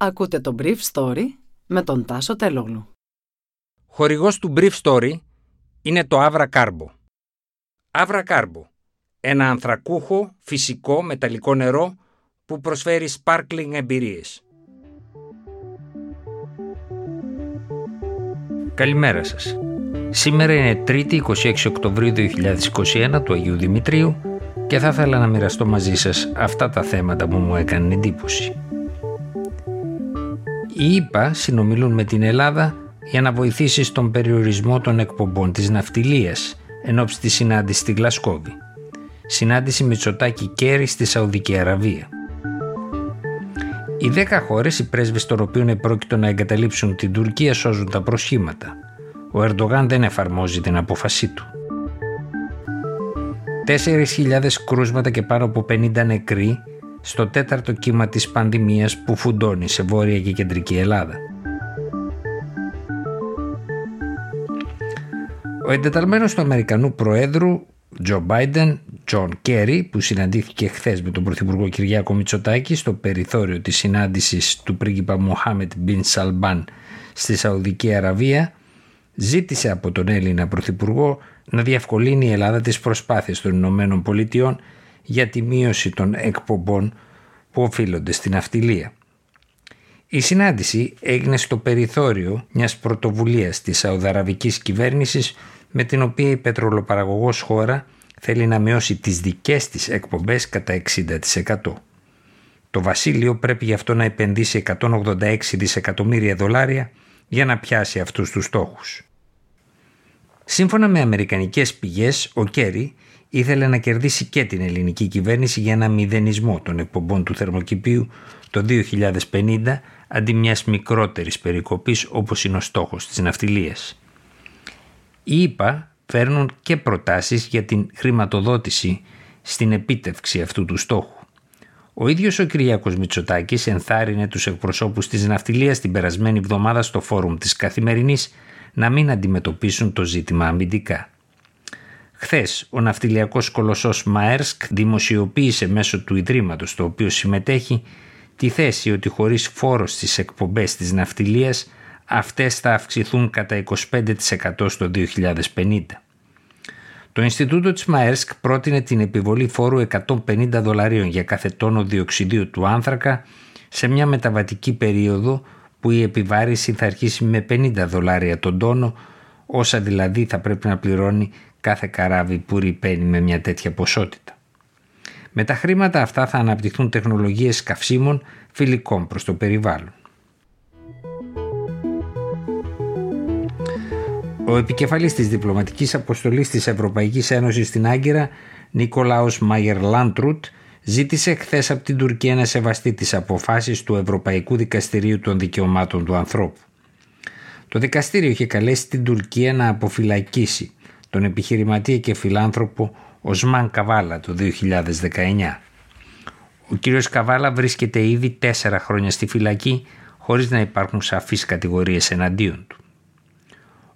Ακούτε το Brief Story με τον Τάσο Τελόγλου. Χορηγός του Brief Story είναι το Avra Carbo. Avra Carbo, ένα ανθρακούχο, φυσικό, μεταλλικό νερό που προσφέρει sparkling εμπειρίες. Καλημέρα σας. Σήμερα είναι 3η 26 Οκτωβρίου 2021 του Αγίου Δημητρίου και θα ήθελα να μοιραστώ μαζί σας αυτά τα θέματα που μου έκανε εντύπωση. Οι ΙΠΑ συνομιλούν με την Ελλάδα για να βοηθήσει στον περιορισμό των εκπομπών της ναυτιλίας εν ώψη της συνάντησης στη Γλασκόβη. Συνάντηση Μητσοτάκη Κέρι στη Σαουδική Αραβία. Οι δέκα χώρες, οι πρέσβες των οποίων επρόκειτο να εγκαταλείψουν την Τουρκία σώζουν τα προσχήματα. Ο Ερντογάν δεν εφαρμόζει την απόφασή του. 4.000 κρούσματα και πάνω από 50 νεκροί στο τέταρτο κύμα της πανδημίας που φουντώνει σε βόρεια και κεντρική Ελλάδα. Ο εντεταλμένος του Αμερικανού Προέδρου Τζο Μπάιντεν, Τζον Κέρι, που συναντήθηκε χθες με τον Πρωθυπουργό Κυριάκο Μητσοτάκη στο περιθώριο της συνάντησης του πρίγκιπα Μοχάμετ Μπιν Σαλμάν στη Σαουδική Αραβία, ζήτησε από τον Έλληνα Πρωθυπουργό να διευκολύνει η Ελλάδα τις προσπάθειες των Ηνωμένων Πολιτειών για τη μείωση των εκπομπών που οφείλονται στην αυτιλία. Η συνάντηση έγινε στο περιθώριο μιας πρωτοβουλίας της Σαουδαραβικής κυβέρνησης με την οποία η πετρολοπαραγωγός χώρα θέλει να μειώσει τις δικές της εκπομπές κατά 60%. Το Βασίλειο πρέπει γι' αυτό να επενδύσει 186 δισεκατομμύρια δολάρια για να πιάσει αυτούς τους στόχους. Σύμφωνα με αμερικανικές πηγές, ο Κέρι ήθελε να κερδίσει και την ελληνική κυβέρνηση για ένα μηδενισμό των εκπομπών του θερμοκηπίου το 2050 αντί μιας μικρότερης περικοπής όπως είναι ο στόχος της ναυτιλίας. Οι ΙΠΑ φέρνουν και προτάσεις για την χρηματοδότηση στην επίτευξη αυτού του στόχου. Ο ίδιος ο Κυριάκος Μητσοτάκης ενθάρρυνε τους εκπροσώπους της ναυτιλίας την περασμένη εβδομάδα στο φόρουμ της Καθημερινής να μην αντιμετωπίσουν το ζήτημα αμυντικά. Χθες, ο ναυτιλιακός κολοσσός Μαέρσκ δημοσιοποίησε μέσω του Ιδρύματος στο οποίο συμμετέχει τη θέση ότι χωρίς φόρο στις εκπομπές της ναυτιλίας αυτές θα αυξηθούν κατά 25% στο 2050. Το Ινστιτούτο της Μαέρσκ πρότεινε την επιβολή φόρου 150 δολαρίων για κάθε τόνο διοξιδίου του άνθρακα σε μια μεταβατική περίοδο που η επιβάρηση θα αρχίσει με 50 δολάρια τον τόνο, όσα δηλαδή θα πρέπει να πληρώνει κάθε καράβι που ρηπαίνει με μια τέτοια ποσότητα. Με τα χρήματα αυτά θα αναπτυχθούν τεχνολογίες καυσίμων φιλικών προς το περιβάλλον. Ο επικεφαλής της διπλωματικής αποστολής της Ευρωπαϊκής Ένωσης στην Άγκυρα, Νίκολαος Μάγερ Λάντρουτ, ζήτησε χθες από την Τουρκία να σεβαστεί τις αποφάσεις του Ευρωπαϊκού Δικαστηρίου των Δικαιωμάτων του Ανθρώπου. Το δικαστήριο είχε καλέσει την Τουρκία να αποφυλακίσει τον επιχειρηματία και φιλάνθρωπο Οσμάν Καβάλα το 2019. Ο κύριος Καβάλα βρίσκεται ήδη τέσσερα χρόνια στη φυλακή χωρίς να υπάρχουν σαφείς κατηγορίες εναντίον του.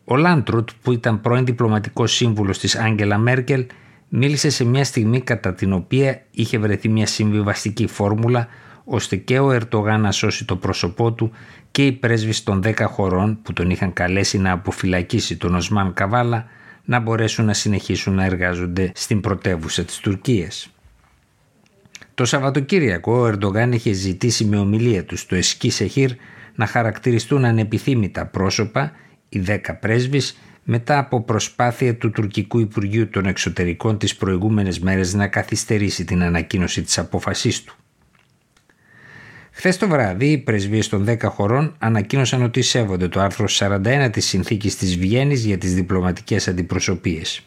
Ο Λάντρουτ που ήταν πρώην διπλωματικός σύμβουλος της Άγγελα Μέρκελ μίλησε σε μια στιγμή κατά την οποία είχε βρεθεί μια συμβιβαστική φόρμουλα ώστε και ο Ερτογάν να σώσει το πρόσωπό του και οι πρέσβεις των 10 χωρών που τον είχαν καλέσει να αποφυλακίσει τον Οσμάν Καβάλα να μπορέσουν να συνεχίσουν να εργάζονται στην πρωτεύουσα της Τουρκίας. Το Σαββατοκύριακο ο Ερντογάν είχε ζητήσει με ομιλία τους στο Εσκή Σεχίρ να χαρακτηριστούν ανεπιθύμητα πρόσωπα οι δέκα πρέσβεις μετά από προσπάθεια του τουρκικού Υπουργείου των Εξωτερικών τις προηγούμενες μέρες να καθυστερήσει την ανακοίνωση της απόφασής του. Χθες το βράδυ, οι πρεσβείες των 10 χωρών ανακοίνωσαν ότι σέβονται το άρθρο 41 της Συνθήκης της Βιέννης για τις διπλωματικές αντιπροσωπείες.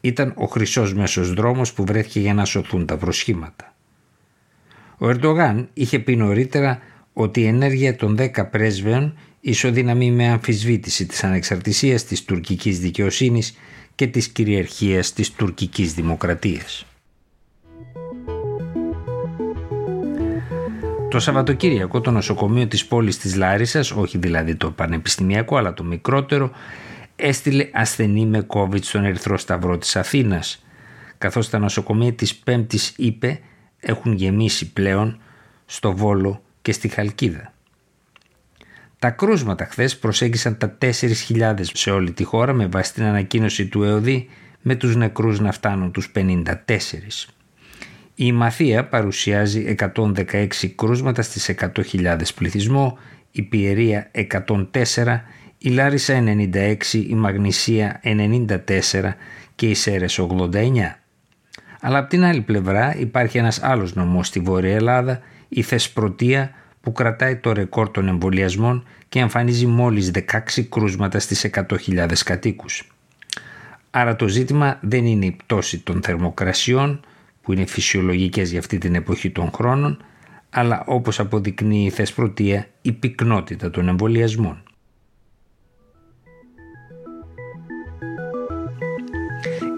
Ήταν ο χρυσός μέσος δρόμος που βρέθηκε για να σωθούν τα προσχήματα. Ο Ερντογάν είχε πει νωρίτερα ότι η ενέργεια των 10 πρέσβεων ισοδυναμεί με αμφισβήτηση της ανεξαρτησίας της τουρκικής δικαιοσύνης και της κυριαρχίας της τουρκικής δημοκρατίας. Το Σαββατοκύριακο το νοσοκομείο της πόλης της Λάρισας, όχι δηλαδή το πανεπιστημιακό αλλά το μικρότερο, έστειλε ασθενή με COVID στον Ερυθρό Σταυρό της Αθήνας, καθώς τα νοσοκομεία της Πέμπτης είπε έχουν γεμίσει πλέον στο Βόλο και στη Χαλκίδα. Τα κρούσματα χθες προσέγγισαν τα 4.000 σε όλη τη χώρα με βάση την ανακοίνωση του ΕΟΔΗ με τους νεκρούς να φτάνουν τους 54. Η Μαθία παρουσιάζει 116 κρούσματα στις 100.000 πληθυσμό, η Πιερία 104, η Λάρισα 96, η Μαγνησία 94 και η Σέρες 89. Αλλά από την άλλη πλευρά υπάρχει ένας άλλος νομός στη Βόρεια Ελλάδα, η Θεσπρωτεία που κρατάει το ρεκόρ των εμβολιασμών και εμφανίζει μόλις 16 κρούσματα στις 100.000 κατοίκους. Άρα το ζήτημα δεν είναι η πτώση των θερμοκρασιών που είναι φυσιολογικές για αυτή την εποχή των χρόνων, αλλά όπως αποδεικνύει η Θεσπρωτεία η πυκνότητα των εμβολιασμών.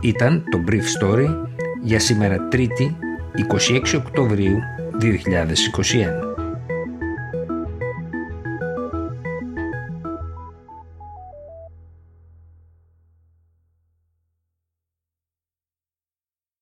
Ήταν το Brief Story για σήμερα 3η 26 Οκτωβρίου 2021.